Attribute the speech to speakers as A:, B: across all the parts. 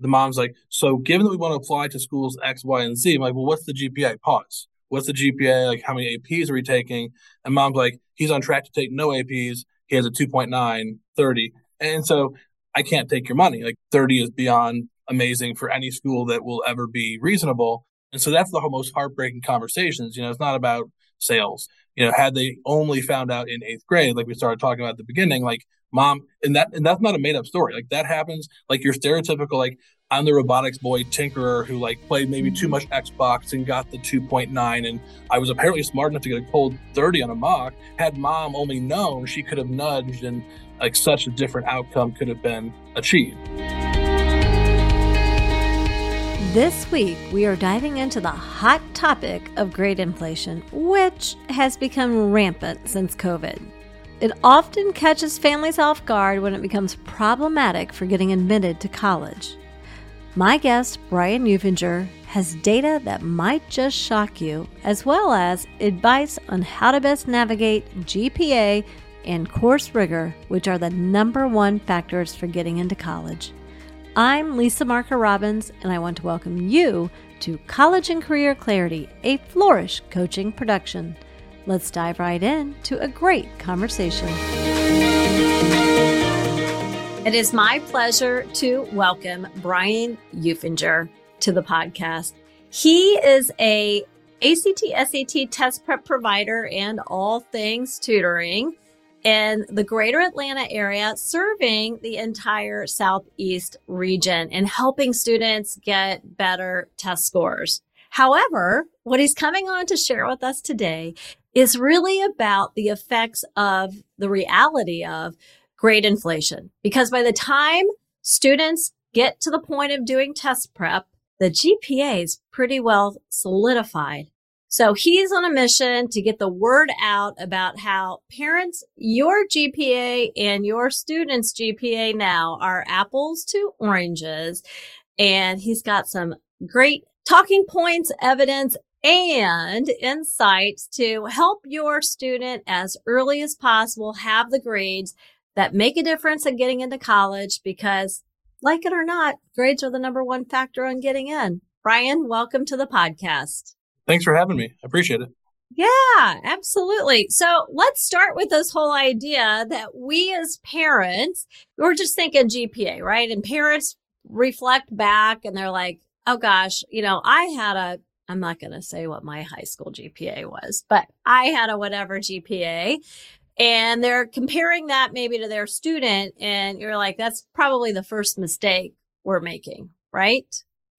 A: the mom's like, so given that we want to apply to schools X, Y, and Z, I'm like, well, what's the GPA? Pause. What's the GPA? Like, how many APs are we taking? And mom's like, he's on track to take no APs. He has a 2.9, 30. And so I can't take your money. Like 30 is beyond amazing for any school that will ever be reasonable. And so that's the most heartbreaking conversations. You know, it's not about sales. You know, had they only found out in eighth grade, like we started talking about at the beginning, like mom, and that and that's not a made up story. Like that happens. Like your stereotypical, like I'm the robotics boy tinkerer who like played maybe too much Xbox and got the 2.9, and I was apparently smart enough to get a cold 30 on a mock. Had mom only known, she could have nudged, and like such a different outcome could have been achieved.
B: This week, we are diving into the hot topic of grade inflation, which has become rampant since COVID. It often catches families off guard when it becomes problematic for getting admitted to college. My guest, Brian Eufinger, has data that might just shock you, as well as advice on how to best navigate GPA and course rigor, which are the number one factors for getting into college. I'm Lisa Marker Robbins, and I want to welcome you to College and Career Clarity, a Flourish coaching production. Let's dive right in to a great conversation. It is my pleasure to welcome Brian Eufinger to the podcast. He is a ACT SAT test prep provider and all things tutoring in the greater Atlanta area, serving the entire Southeast region and helping students get better test scores. However, what he's coming on to share with us today is really about the effects of the reality of grade inflation. Because by the time students get to the point of doing test prep, the GPA is pretty well solidified. So he's on a mission to get the word out about how parents, your GPA and your students' GPA now are apples to oranges. And he's got some great talking points, evidence, and insights to help your student as early as possible have the grades that make a difference in getting into college because like it or not, grades are the number one factor on getting in. Brian, welcome to the podcast.
A: Thanks for having me. I appreciate it.
B: Yeah, absolutely. So let's start with this whole idea that we as parents, we're just thinking GPA, right? And parents reflect back and they're like, oh gosh, you know, I had a, I'm not going to say what my high school GPA was, but I had a whatever GPA. And they're comparing that maybe to their student. And you're like, that's probably the first mistake we're making, right?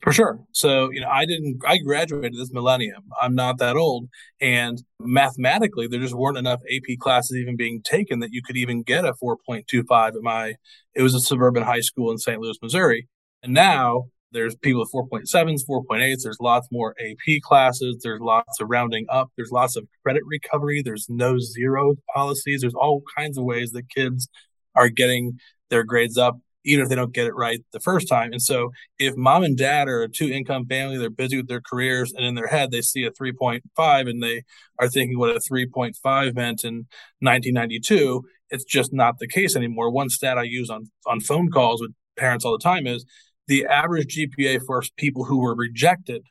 A: For sure. So, you know, I didn't, I graduated this millennium. I'm not that old. And mathematically, there just weren't enough AP classes even being taken that you could even get a 4.25 at my, it was a suburban high school in St. Louis, Missouri. And now there's people with 4.7s, 4.8s. There's lots more AP classes. There's lots of rounding up. There's lots of credit recovery. There's no zero policies. There's all kinds of ways that kids are getting their grades up even if they don't get it right the first time. And so if mom and dad are a two income family, they're busy with their careers and in their head they see a 3.5 and they are thinking what a 3.5 meant in 1992, it's just not the case anymore. One stat I use on on phone calls with parents all the time is the average GPA for people who were rejected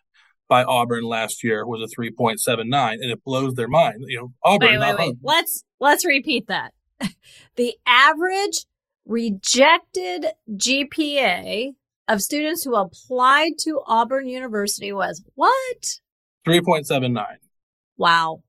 A: by Auburn last year was a 3.79 and it blows their mind. You know, Auburn
B: wait, wait, wait. Let's let's repeat that. the average rejected GPA of students who applied to Auburn University was what?
A: 3.79.
B: Wow.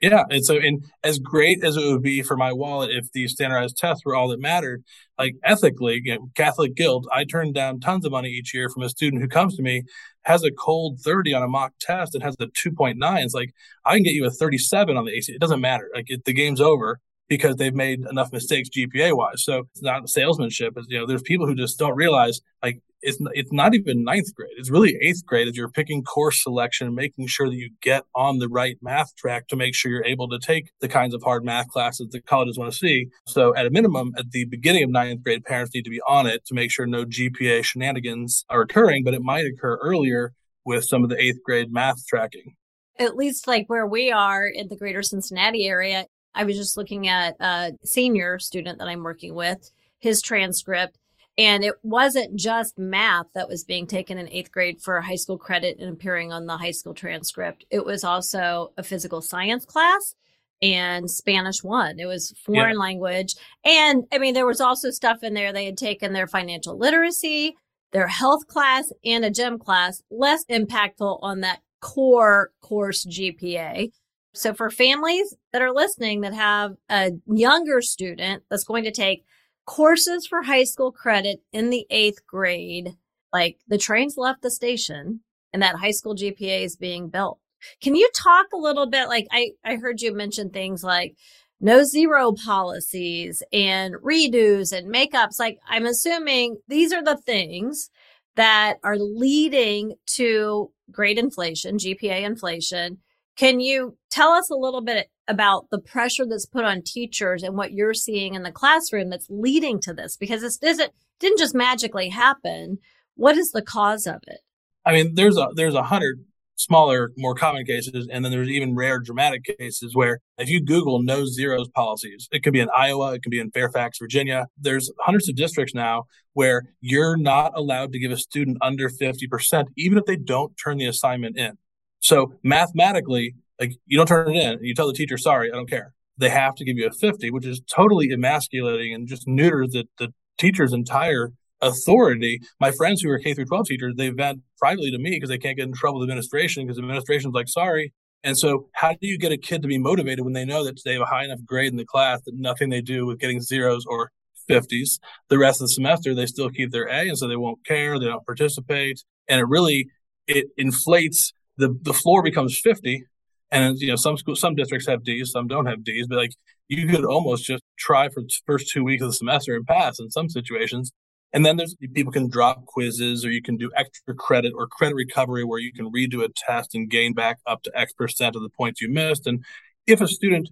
A: Yeah, and so and as great as it would be for my wallet if these standardized tests were all that mattered, like ethically, you know, Catholic guilt, I turn down tons of money each year from a student who comes to me, has a cold 30 on a mock test and has a 2.9. It's like I can get you a 37 on the AC. It doesn't matter. Like it, the game's over because they've made enough mistakes GPA wise. So it's not salesmanship. It's, you know, there's people who just don't realize like it's it's not even ninth grade. It's really eighth grade as you're picking course selection, making sure that you get on the right math track to make sure you're able to take the kinds of hard math classes that colleges want to see. So at a minimum, at the beginning of ninth grade, parents need to be on it to make sure no GPA shenanigans are occurring, but it might occur earlier with some of the eighth grade math tracking
B: at least like where we are in the greater Cincinnati area, I was just looking at a senior student that I'm working with, his transcript, And it wasn't just math that was being taken in eighth grade for high school credit and appearing on the high school transcript. It was also a physical science class and Spanish one. It was foreign yeah. language. And I mean, there was also stuff in there. They had taken their financial literacy, their health class, and a gym class, less impactful on that core course GPA. So for families that are listening that have a younger student that's going to take courses for high school credit in the eighth grade, like the trains left the station and that high school GPA is being built. Can you talk a little bit? Like I, I heard you mention things like no zero policies and redos and makeups. Like I'm assuming these are the things that are leading to grade inflation, GPA inflation. Can you tell us a little bit about the pressure that's put on teachers and what you're seeing in the classroom that's leading to this? Because this doesn't didn't just magically happen. What is the cause of it?
A: I mean, there's a there's a hundred smaller, more common cases, and then there's even rare dramatic cases where if you Google no zeros policies, it could be in Iowa, it could be in Fairfax, Virginia. There's hundreds of districts now where you're not allowed to give a student under 50%, even if they don't turn the assignment in. So mathematically, like you don't turn it in you tell the teacher, sorry, I don't care. They have to give you a 50, which is totally emasculating and just neuters the, the teacher's entire authority. My friends who are K through 12 teachers, they vent privately to me because they can't get in trouble with administration because administration's like, sorry. And so how do you get a kid to be motivated when they know that they have a high enough grade in the class that nothing they do with getting zeros or 50s the rest of the semester they still keep their a and so they won't care they don't participate and it really it inflates the the floor becomes 50 and you know some schools some districts have d's some don't have d's but like you could almost just try for the first two weeks of the semester and pass in some situations. And then there's people can drop quizzes or you can do extra credit or credit recovery where you can redo a test and gain back up to x percent of the points you missed. And if a student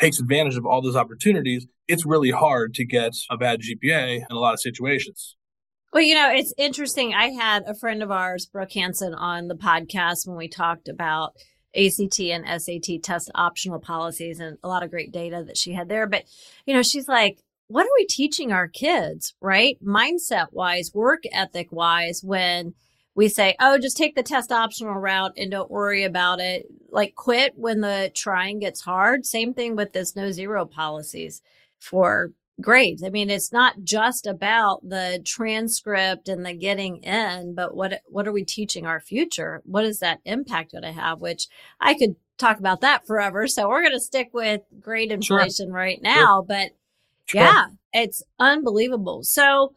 A: takes advantage of all those opportunities it's really hard to get a bad gpa in a lot of situations
B: well, you know, it's interesting. I had a friend of ours, Brooke Hanson, on the podcast when we talked about ACT and SAT test optional policies and a lot of great data that she had there. But, you know, she's like, what are we teaching our kids, right? Mindset wise, work ethic wise, when we say, oh, just take the test optional route and don't worry about it. Like quit when the trying gets hard. Same thing with this no zero policies for grades. I mean, it's not just about the transcript and the getting in, but what what are we teaching our future? What is that impact going to have? Which I could talk about that forever. So we're going to stick with grade inflation sure. right now, sure. but sure. yeah, it's unbelievable. So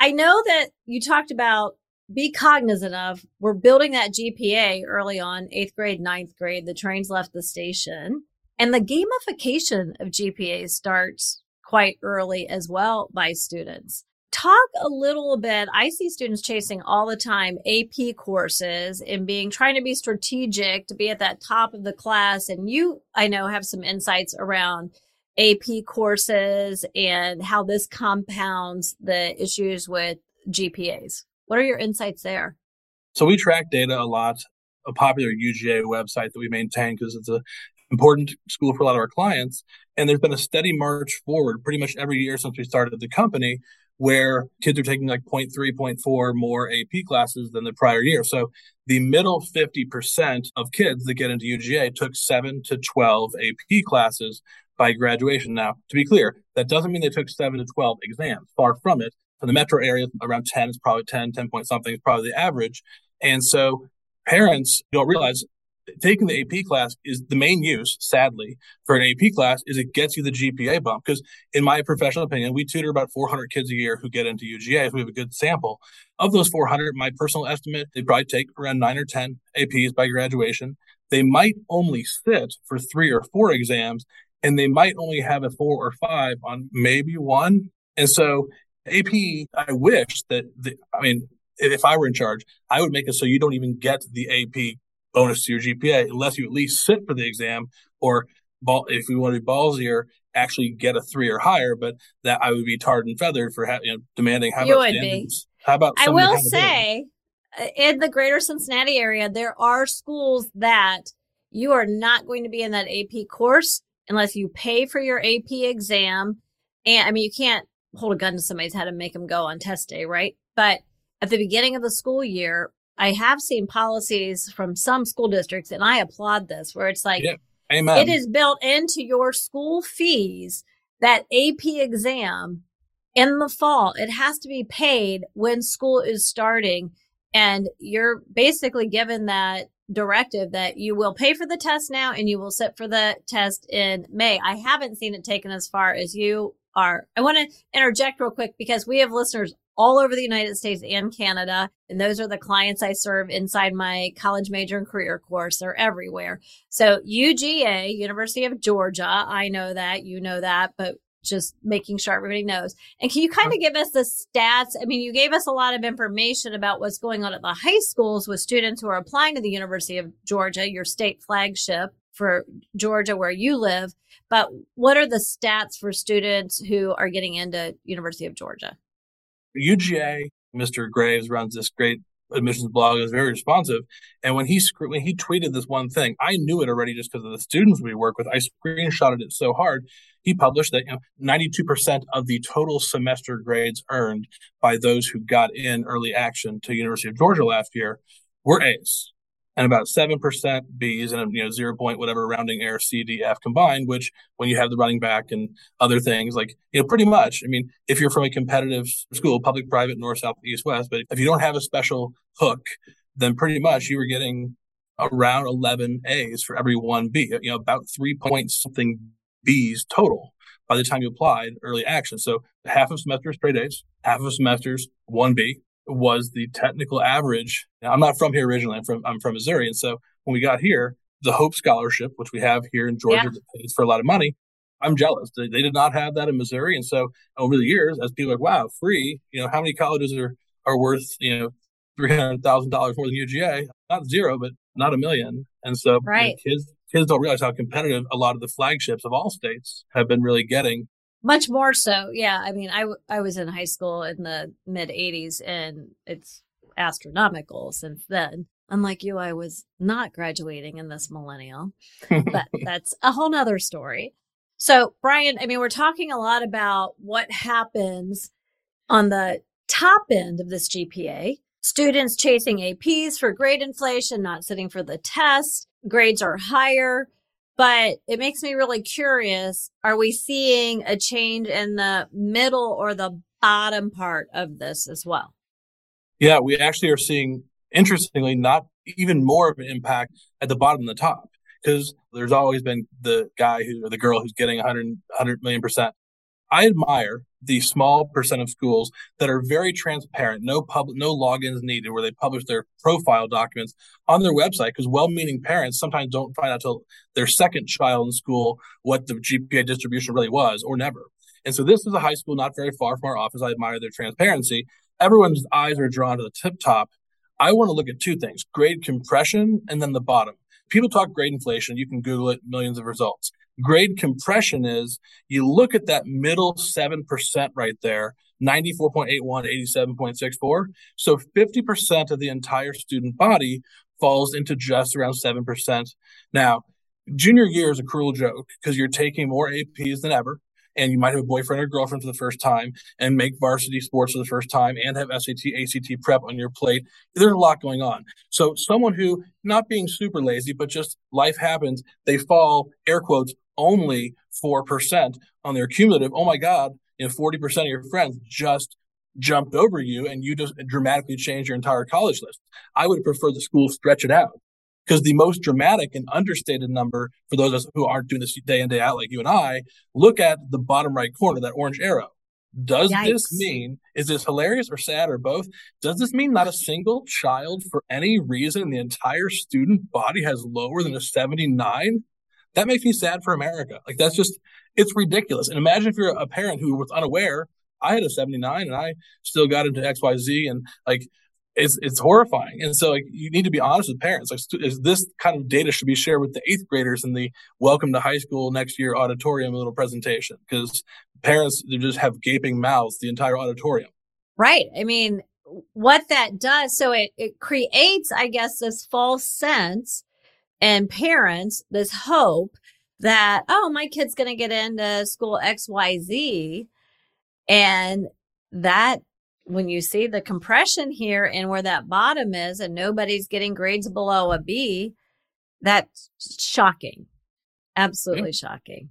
B: I know that you talked about be cognizant of we're building that GPA early on, eighth grade, ninth grade. The trains left the station. And the gamification of GPA starts quite early as well by students. Talk a little bit. I see students chasing all the time AP courses and being trying to be strategic to be at that top of the class. And you, I know, have some insights around AP courses and how this compounds the issues with GPAs. What are your insights there?
A: So we track data a lot. A popular UGA website that we maintain because it's a important school for a lot of our clients. And there's been a steady march forward pretty much every year since we started the company where kids are taking like 0.3, 0.4 more AP classes than the prior year. So the middle 50% of kids that get into UGA took 7 to 12 AP classes by graduation. Now, to be clear, that doesn't mean they took 7 to 12 exams. Far from it. For the metro area, around 10 is probably 10, 10 point something is probably the average. And so parents don't realize taking the AP class is the main use, sadly, for an AP class is it gets you the GPA bump. Because in my professional opinion, we tutor about 400 kids a year who get into UGA. if we have a good sample. Of those 400, my personal estimate, they probably take around nine or 10 APs by graduation. They might only sit for three or four exams, and they might only have a four or five on maybe one. And so AP, I wish that, the, I mean, if I were in charge, I would make it so you don't even get the AP bonus to your GPA unless you at least sit for the exam or ball, if we want to be ballsier, actually get a three or higher. But that I would be tarred and feathered for ha- you know, demanding how
B: you about standards.
A: Be. How about
B: I will say uh, in the greater Cincinnati area, there are schools that you are not going to be in that AP course unless you pay for your AP exam. And I mean, you can't hold a gun to somebody's head and make them go on test day, right? But at the beginning of the school year, I have seen policies from some school districts, and I applaud this, where it's like.
A: Amen.
B: it is built into your school fees that AP exam in the fall. It has to be paid when school is starting. And you're basically given that directive that you will pay for the test now and you will sit for the test in May. I haven't seen it taken as far as you are. I want to interject real quick because we have listeners all over the United States and Canada. And those are the clients I serve inside my college major and career course. They're everywhere. So UGA, University of Georgia, I know that, you know that, but just making sure everybody knows. And can you kind of give us the stats? I mean, you gave us a lot of information about what's going on at the high schools with students who are applying to the University of Georgia, your state flagship for Georgia where you live. But what are the stats for students who are getting into University of Georgia?
A: UGA, Mr. Graves runs this great admissions blog is very responsive. And when he when he tweeted this one thing, I knew it already just because of the students we work with. I screenshotted it so hard. He published that you know, 92% of the total semester grades earned by those who got in early action to University of Georgia last year were A's and about 7% B's and, you know, zero point whatever rounding error C, D, F combined, which when you have the running back and other things, like, you know, pretty much, I mean, if you're from a competitive school, public, private, north, south, east, west, but if you don't have a special hook, then pretty much you were getting around 11 A's for every one B, you know, about three point something B's total by the time you applied early action. So half of semester straight A's, half of semesters one B, was the technical average. Now, I'm not from here originally. I'm from I'm from Missouri, and so when we got here, the Hope Scholarship, which we have here in Georgia, yeah. that pays for a lot of money. I'm jealous. They, they, did not have that in Missouri, and so over the years, as people are like, wow, free. You know, how many colleges are are worth you know three hundred thousand dollars more than UGA? Not zero, but not a million. And so
B: right.
A: you know, kids kids don't realize how competitive a lot of the flagships of all states have been really getting
B: much more so. Yeah. I mean, I, I was in high school in the mid 80s and it's astronomical since then. Unlike you, I was not graduating in this millennial, but that's a whole nother story. So, Brian, I mean, we're talking a lot about what happens on the top end of this GPA. Students chasing APs for grade inflation, not sitting for the test. Grades are higher but it makes me really curious. Are we seeing a change in the middle or the bottom part of this as well?
A: Yeah, we actually are seeing, interestingly, not even more of an impact at the bottom than the top because there's always been the guy who or the girl who's getting 100, 100 million percent. I admire the small percent of schools that are very transparent, no public, no logins needed, where they publish their profile documents on their website. Because well-meaning parents sometimes don't find out till their second child in school what the GPA distribution really was, or never. And so this is a high school not very far from our office. I admire their transparency. Everyone's eyes are drawn to the tip top. I want to look at two things: grade compression and then the bottom. People talk grade inflation. You can Google it, millions of results. Grade compression is you look at that middle 7% right there, 94.81, 87.64. So 50% of the entire student body falls into just around 7%. Now, junior year is a cruel joke because you're taking more APs than ever and you might have a boyfriend or girlfriend for the first time and make varsity sports for the first time and have SAT, ACT prep on your plate. There's a lot going on. So someone who not being super lazy, but just life happens, they fall air quotes only 4% on their cumulative. Oh my God, you know, 40% of your friends just jumped over you and you just dramatically changed your entire college list. I would prefer the school stretch it out because the most dramatic and understated number for those of us who aren't doing this day in day out like you and I, look at the bottom right corner, that orange arrow. Does Yikes. this mean is this hilarious or sad or both? Does this mean not a single child for any reason in the entire student body has lower than a 79? That makes me sad for America. Like that's just it's ridiculous. And imagine if you're a parent who was unaware. I had a 79 and I still got into XYZ and like it's it's horrifying. And so like you need to be honest with parents. Like is this kind of data should be shared with the eighth graders in the welcome to high school next year auditorium little presentation because parents they just have gaping mouths the entire auditorium.
B: Right. I mean, what that does, so it it creates, I guess, this false sense and parents this hope that oh my kid's going to get into school xyz And that, when you see the compression here and where that bottom is, and nobody's getting grades below a B, that's shocking. Absolutely yeah. shocking.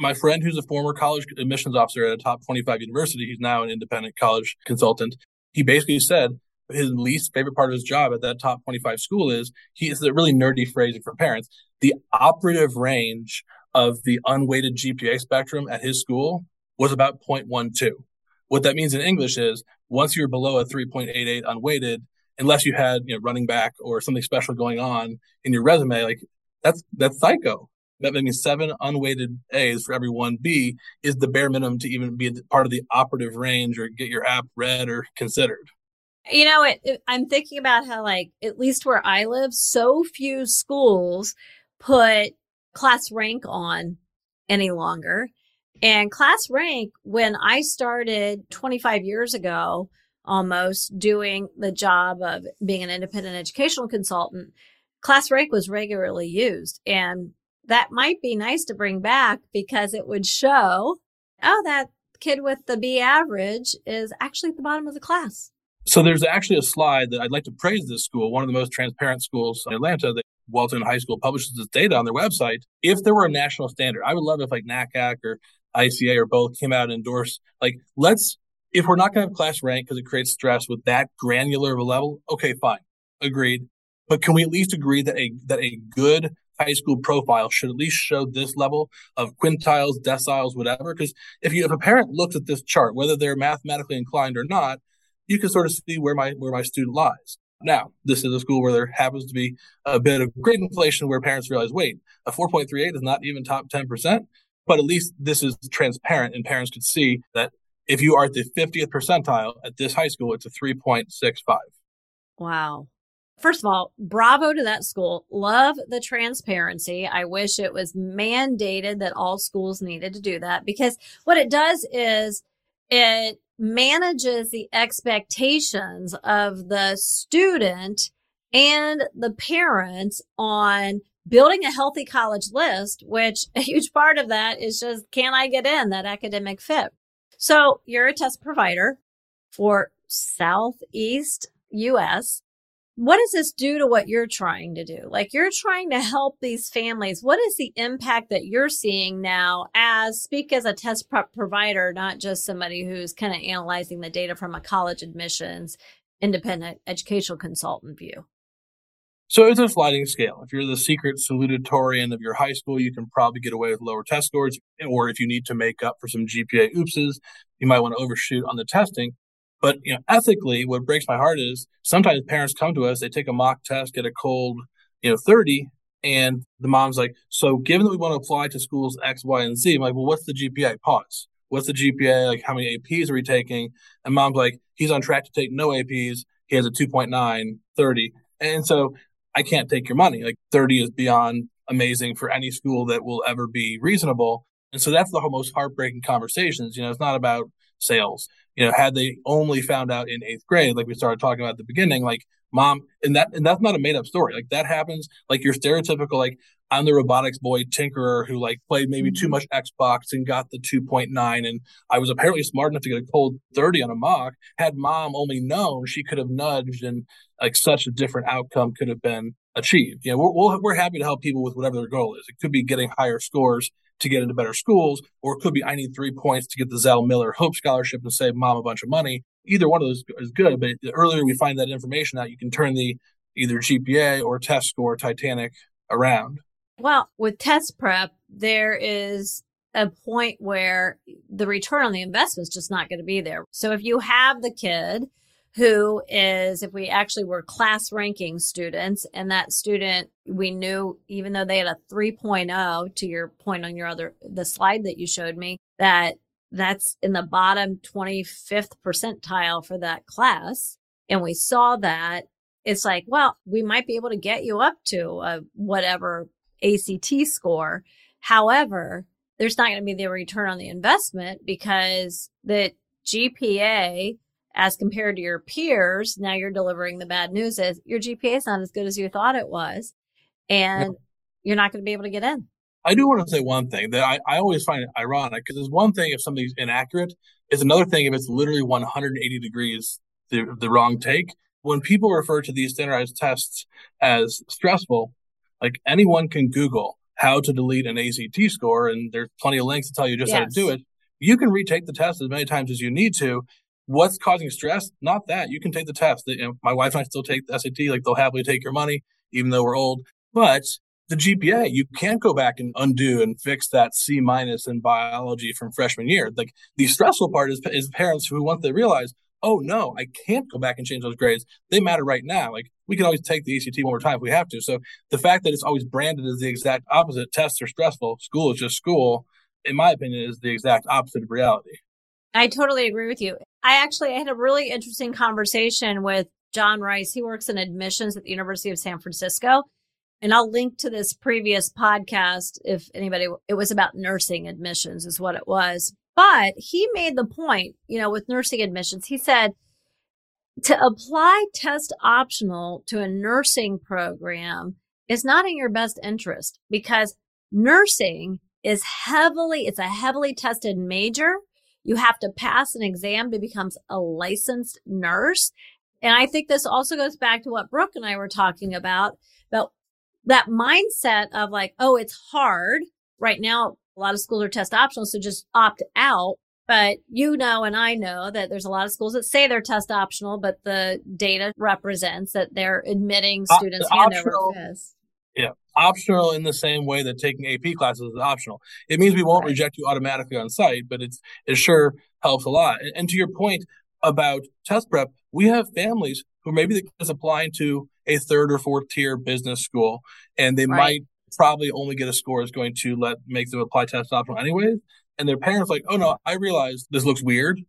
A: My friend, who's a former college admissions officer at a top 25 university, he's now an independent college consultant. He basically said his least favorite part of his job at that top 25 school is he is a really nerdy phrase for parents. The operative range of the unweighted GPA spectrum at his school was about 0.12. What that means in English is once you're below a 3.88 unweighted, unless you had you know running back or something special going on in your resume, like that's that's psycho. That means seven unweighted A's for every one B is the bare minimum to even be part of the operative range or get your app read or considered.
B: You know, it, it, I'm thinking about how, like, at least where I live, so few schools put class rank on any longer. And class rank, when I started 25 years ago, almost doing the job of being an independent educational consultant, class rank was regularly used. And that might be nice to bring back because it would show, oh, that kid with the B average is actually at the bottom of the class.
A: So there's actually a slide that I'd like to praise this school, one of the most transparent schools in Atlanta. That Walton High School publishes this data on their website. If there were a national standard, I would love if like NACAC or ICA or both came out and endorsed, like, let's, if we're not going to have class rank because it creates stress with that granular of a level, okay, fine. Agreed. But can we at least agree that a, that a good high school profile should at least show this level of quintiles, deciles, whatever? Because if you, if a parent looks at this chart, whether they're mathematically inclined or not, you can sort of see where my where my student lies. Now, this is a school where there happens to be a bit of grade inflation where parents realize, wait, a 4.38 is not even top 10%, but at least this is transparent and parents could see that if you are at the 50th percentile at this high school, it's a 3.65.
B: Wow. First of all, bravo to that school. Love the transparency. I wish it was mandated that all schools needed to do that because what it does is it manages the expectations of the student and the parents on building a healthy college list, which a huge part of that is just, can I get in that academic fit? So you're a test provider for Southeast US what does this do to what you're trying to do? Like you're trying to help these families. What is the impact that you're seeing now as speak as a test prep provider, not just somebody who's kind of analyzing the data from a college admissions independent educational consultant view?
A: So it's a sliding scale. If you're the secret salutatorian of your high school, you can probably get away with lower test scores. Or if you need to make up for some GPA oopses, you might want to overshoot on the testing. But you know, ethically, what breaks my heart is sometimes parents come to us, they take a mock test, get a cold, you know, 30, and the mom's like, so given that we want to apply to schools X, Y, and Z, I'm like, well, what's the GPA? Pause. What's the GPA? Like, how many APs are we taking? And mom's like, he's on track to take no APs. He has a 2.9, 30. And so I can't take your money. Like 30 is beyond amazing for any school that will ever be reasonable. And so that's the most heartbreaking conversations. You know, it's not about sales. You know, had they only found out in eighth grade, like we started talking about at the beginning, like mom, and that and that's not a made up story. Like that happens. Like your stereotypical, like I'm the robotics boy tinkerer who like played maybe too mm-hmm. much Xbox and got the 2.9, and I was apparently smart enough to get a cold 30 on a mock. Had mom only known, she could have nudged, and like such a different outcome could have been achieved. You know, we're, we're happy to help people with whatever their goal is. It could be getting higher scores to get into better schools, or it could be I need three points to get the Zell Miller Hope Scholarship and save mom a bunch of money. Either one of those is good, but the earlier we find that information out, you can turn the either GPA or test score Titanic around.
B: Well, with test prep, there is a point where the return on the investment is just not going to be there. So if you have the kid who is, if we actually were class ranking students and that student, we knew, even though they had a 3.0 to your point on your other, the slide that you showed me, that that's in the bottom 25th percentile for that class. And we saw that it's like, well, we might be able to get you up to a whatever ACT score. However, there's not going to be the return on the investment because the GPA as compared to your peers, now you're delivering the bad news is your GPA is not as good as you thought it was. And yeah. you're not going to be able to get in.
A: I do want to say one thing that I, I always find ironic because it's one thing if something's inaccurate. It's another thing if it's literally 180 degrees the, the wrong take. When people refer to these standardized tests as stressful, like anyone can Google how to delete an ACT score, and there's plenty of links to tell you just yes. how to do it. You can retake the test as many times as you need to. What's causing stress? Not that. You can take the test. My wife and I still take the SAT. Like they'll happily take your money, even though we're old. But the GPA, you can't go back and undo and fix that C minus in biology from freshman year. Like the stressful part is, is parents who once they realize, oh no, I can't go back and change those grades. They matter right now. Like we can always take the ACT one more time if we have to. So the fact that it's always branded as the exact opposite, tests are stressful, school is just school, in my opinion, is the exact opposite of reality.
B: I totally agree with you. I actually had a really interesting conversation with John Rice. He works in admissions at the University of San Francisco. And I'll link to this previous podcast if anybody, it was about nursing admissions, is what it was. But he made the point, you know, with nursing admissions, he said to apply test optional to a nursing program is not in your best interest because nursing is heavily, it's a heavily tested major. You have to pass an exam to become a licensed nurse. And I think this also goes back to what Brooke and I were talking about, about that mindset of like, oh, it's hard. Right now, a lot of schools are test optional, so just opt out. But you know, and I know that there's a lot of schools that say they're test optional, but the data represents that they're admitting students uh.
A: Yeah, optional in the same way that taking AP classes is optional. It means we won't right. reject you automatically on site, but it's it sure helps a lot. And, and to your point about test prep, we have families who maybe the kids applying to a third or fourth tier business school, and they right. might probably only get a score is going to let make them apply test optional anyways. And their parents like, oh no, I realize this looks weird.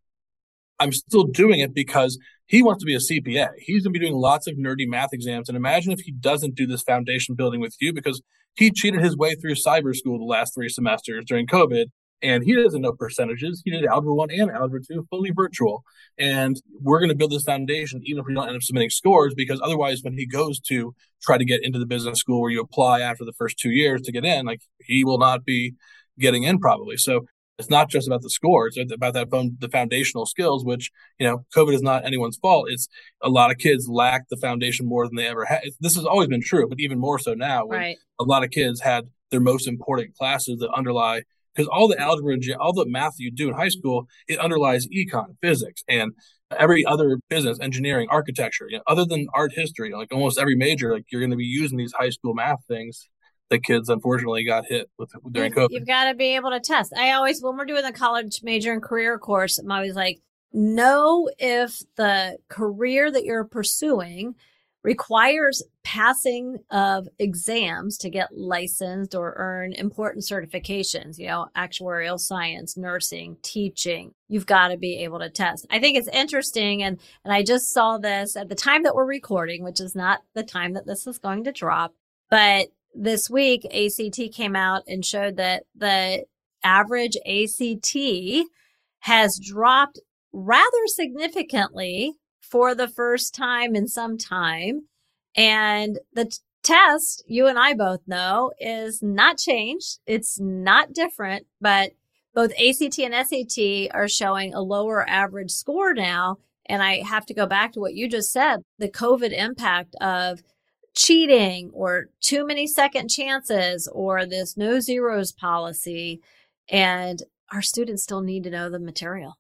A: I'm still doing it because he wants to be a CPA. He's going to be doing lots of nerdy math exams. And imagine if he doesn't do this foundation building with you because he cheated his way through cyber school the last three semesters during COVID and he doesn't know percentages. He did Algebra 1 and Algebra 2 fully virtual. And we're going to build this foundation even if we don't end up submitting scores, because otherwise, when he goes to try to get into the business school where you apply after the first two years to get in, like he will not be getting in probably. So it's not just about the scores; it's about that the foundational skills, which you know, COVID is not anyone's fault. It's a lot of kids lack the foundation more than they ever had. This has always been true, but even more so now.
B: Right.
A: A lot of kids had their most important classes that underlie because all the algebra and all the math you do in high school, it underlies econ, physics, and every other business, engineering, architecture. You know, other than art history, like almost every major, like you're going to be using these high school math things that kids unfortunately got hit with during COVID.
B: You've got to be able to test. I always, when we're doing the college major and career course, I'm always like, know if the career that you're pursuing requires passing of exams to get licensed or earn important certifications, you know, actuarial science, nursing, teaching. You've got to be able to test. I think it's interesting. And, and I just saw this at the time that we're recording, which is not the time that this is going to drop. But this week, ACT came out and showed that the average ACT has dropped rather significantly for the first time in some time. And the t- test, you and I both know, is not changed. It's not different, but both ACT and SAT are showing a lower average score now. And I have to go back to what you just said the COVID impact of cheating or too many second chances or this no zeros policy. And our students still need to know the material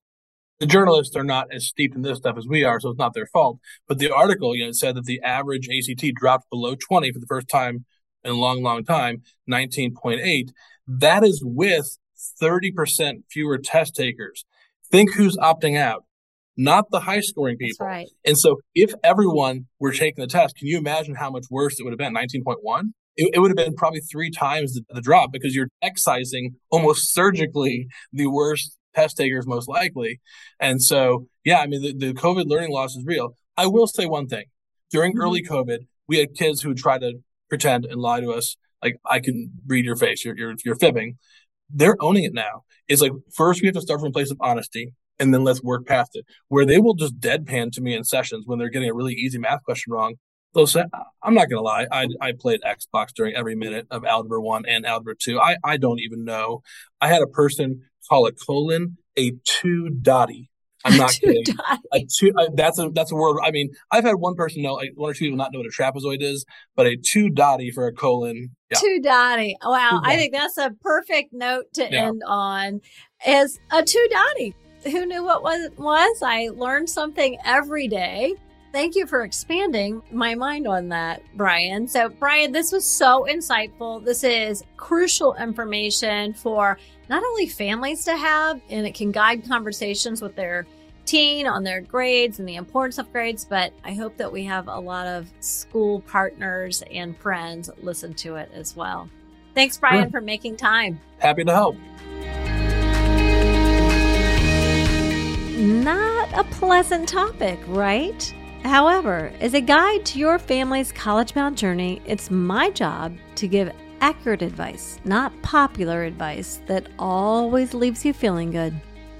A: the journalists are not as steeped in this stuff as we are, so it's not their fault. But the article, you know, said that the average ACT dropped below 20 for the first time in a long, long time, 19.8. That is with 30% fewer test takers. Think who's opting out, not the high scoring people.
B: Right.
A: And so if everyone were taking the test, can you imagine how much worse it would have been? 19.1? It, it would have been probably three times the, the drop because you're excising almost surgically the worst test takers most likely. And so, yeah, I mean, the, the COVID learning loss is real. I will say one thing. During mm-hmm. early COVID, we had kids who would try to pretend and lie to us. Like, I can read your face. You're, you're, you're fibbing. They're owning it now. It's like, first we have to start from a place of honesty and then let's work past it. Where they will just deadpan to me in sessions when they're getting a really easy math question wrong. They'll say, I'm not going to lie. I, I played Xbox during every minute of Algebra 1 and Algebra 2. I, I don't even know. I had a person call a colon a two dotty. I'm not kidding. A two, uh, that's a that's a word. I mean, I've had one person know, like, one or two people not know what a trapezoid is, but a two dotty for a colon. Yeah,
B: Two dotty. Wow.
A: Two
B: I think that's a perfect note to
A: Yeah.
B: end on is a two dotty. Who knew what was was? I learned something every day. Thank you for expanding my mind on that, Brian. So, Brian, this was so insightful. This is crucial information for not only families to have, and it can guide conversations with their teen on their grades and the importance of grades, but I hope that we have a lot of school partners and friends listen to it as well. Thanks, Brian, for making time.
A: happy to help.
B: Not a pleasant topic, right? However, as a guide to your family's college bound journey, it's my job to give accurate advice, not popular advice that always leaves you feeling good.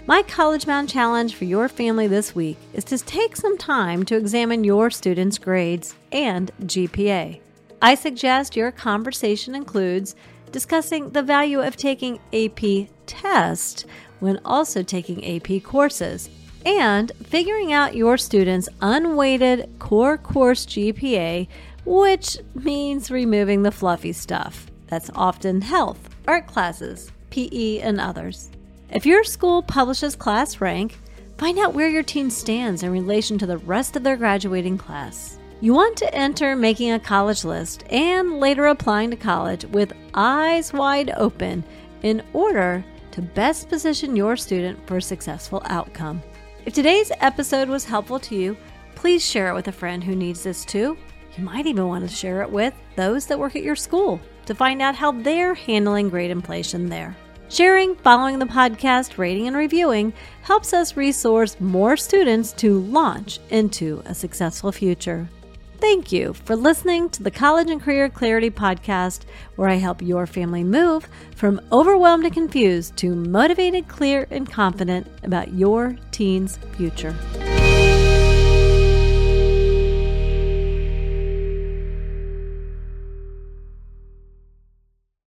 B: My college bound challenge for your family this week is to take some time to examine your students' grades and GPA. I suggest your conversation includes discussing the value of taking AP test when also taking AP courses and figuring out your students' unweighted core course GPA, which means removing the fluffy stuff. That's often health, art classes, PE, and others. If your school publishes class rank, find out where your teen stands in relation to the rest of their graduating class. You want to enter making a college list and later applying to college with eyes wide open in order to best position your student for a successful outcome. If today's episode was helpful to you, please share it with a friend who needs this too. You might even want to share it with those that work at your school to find out how they're handling grade inflation there. Sharing, following the podcast, rating, and reviewing helps us resource more students to launch into a successful future. Thank you for listening to the College and Career Clarity Podcast, where I help your family move from overwhelmed and confused to motivated, clear, and confident about your teen's future.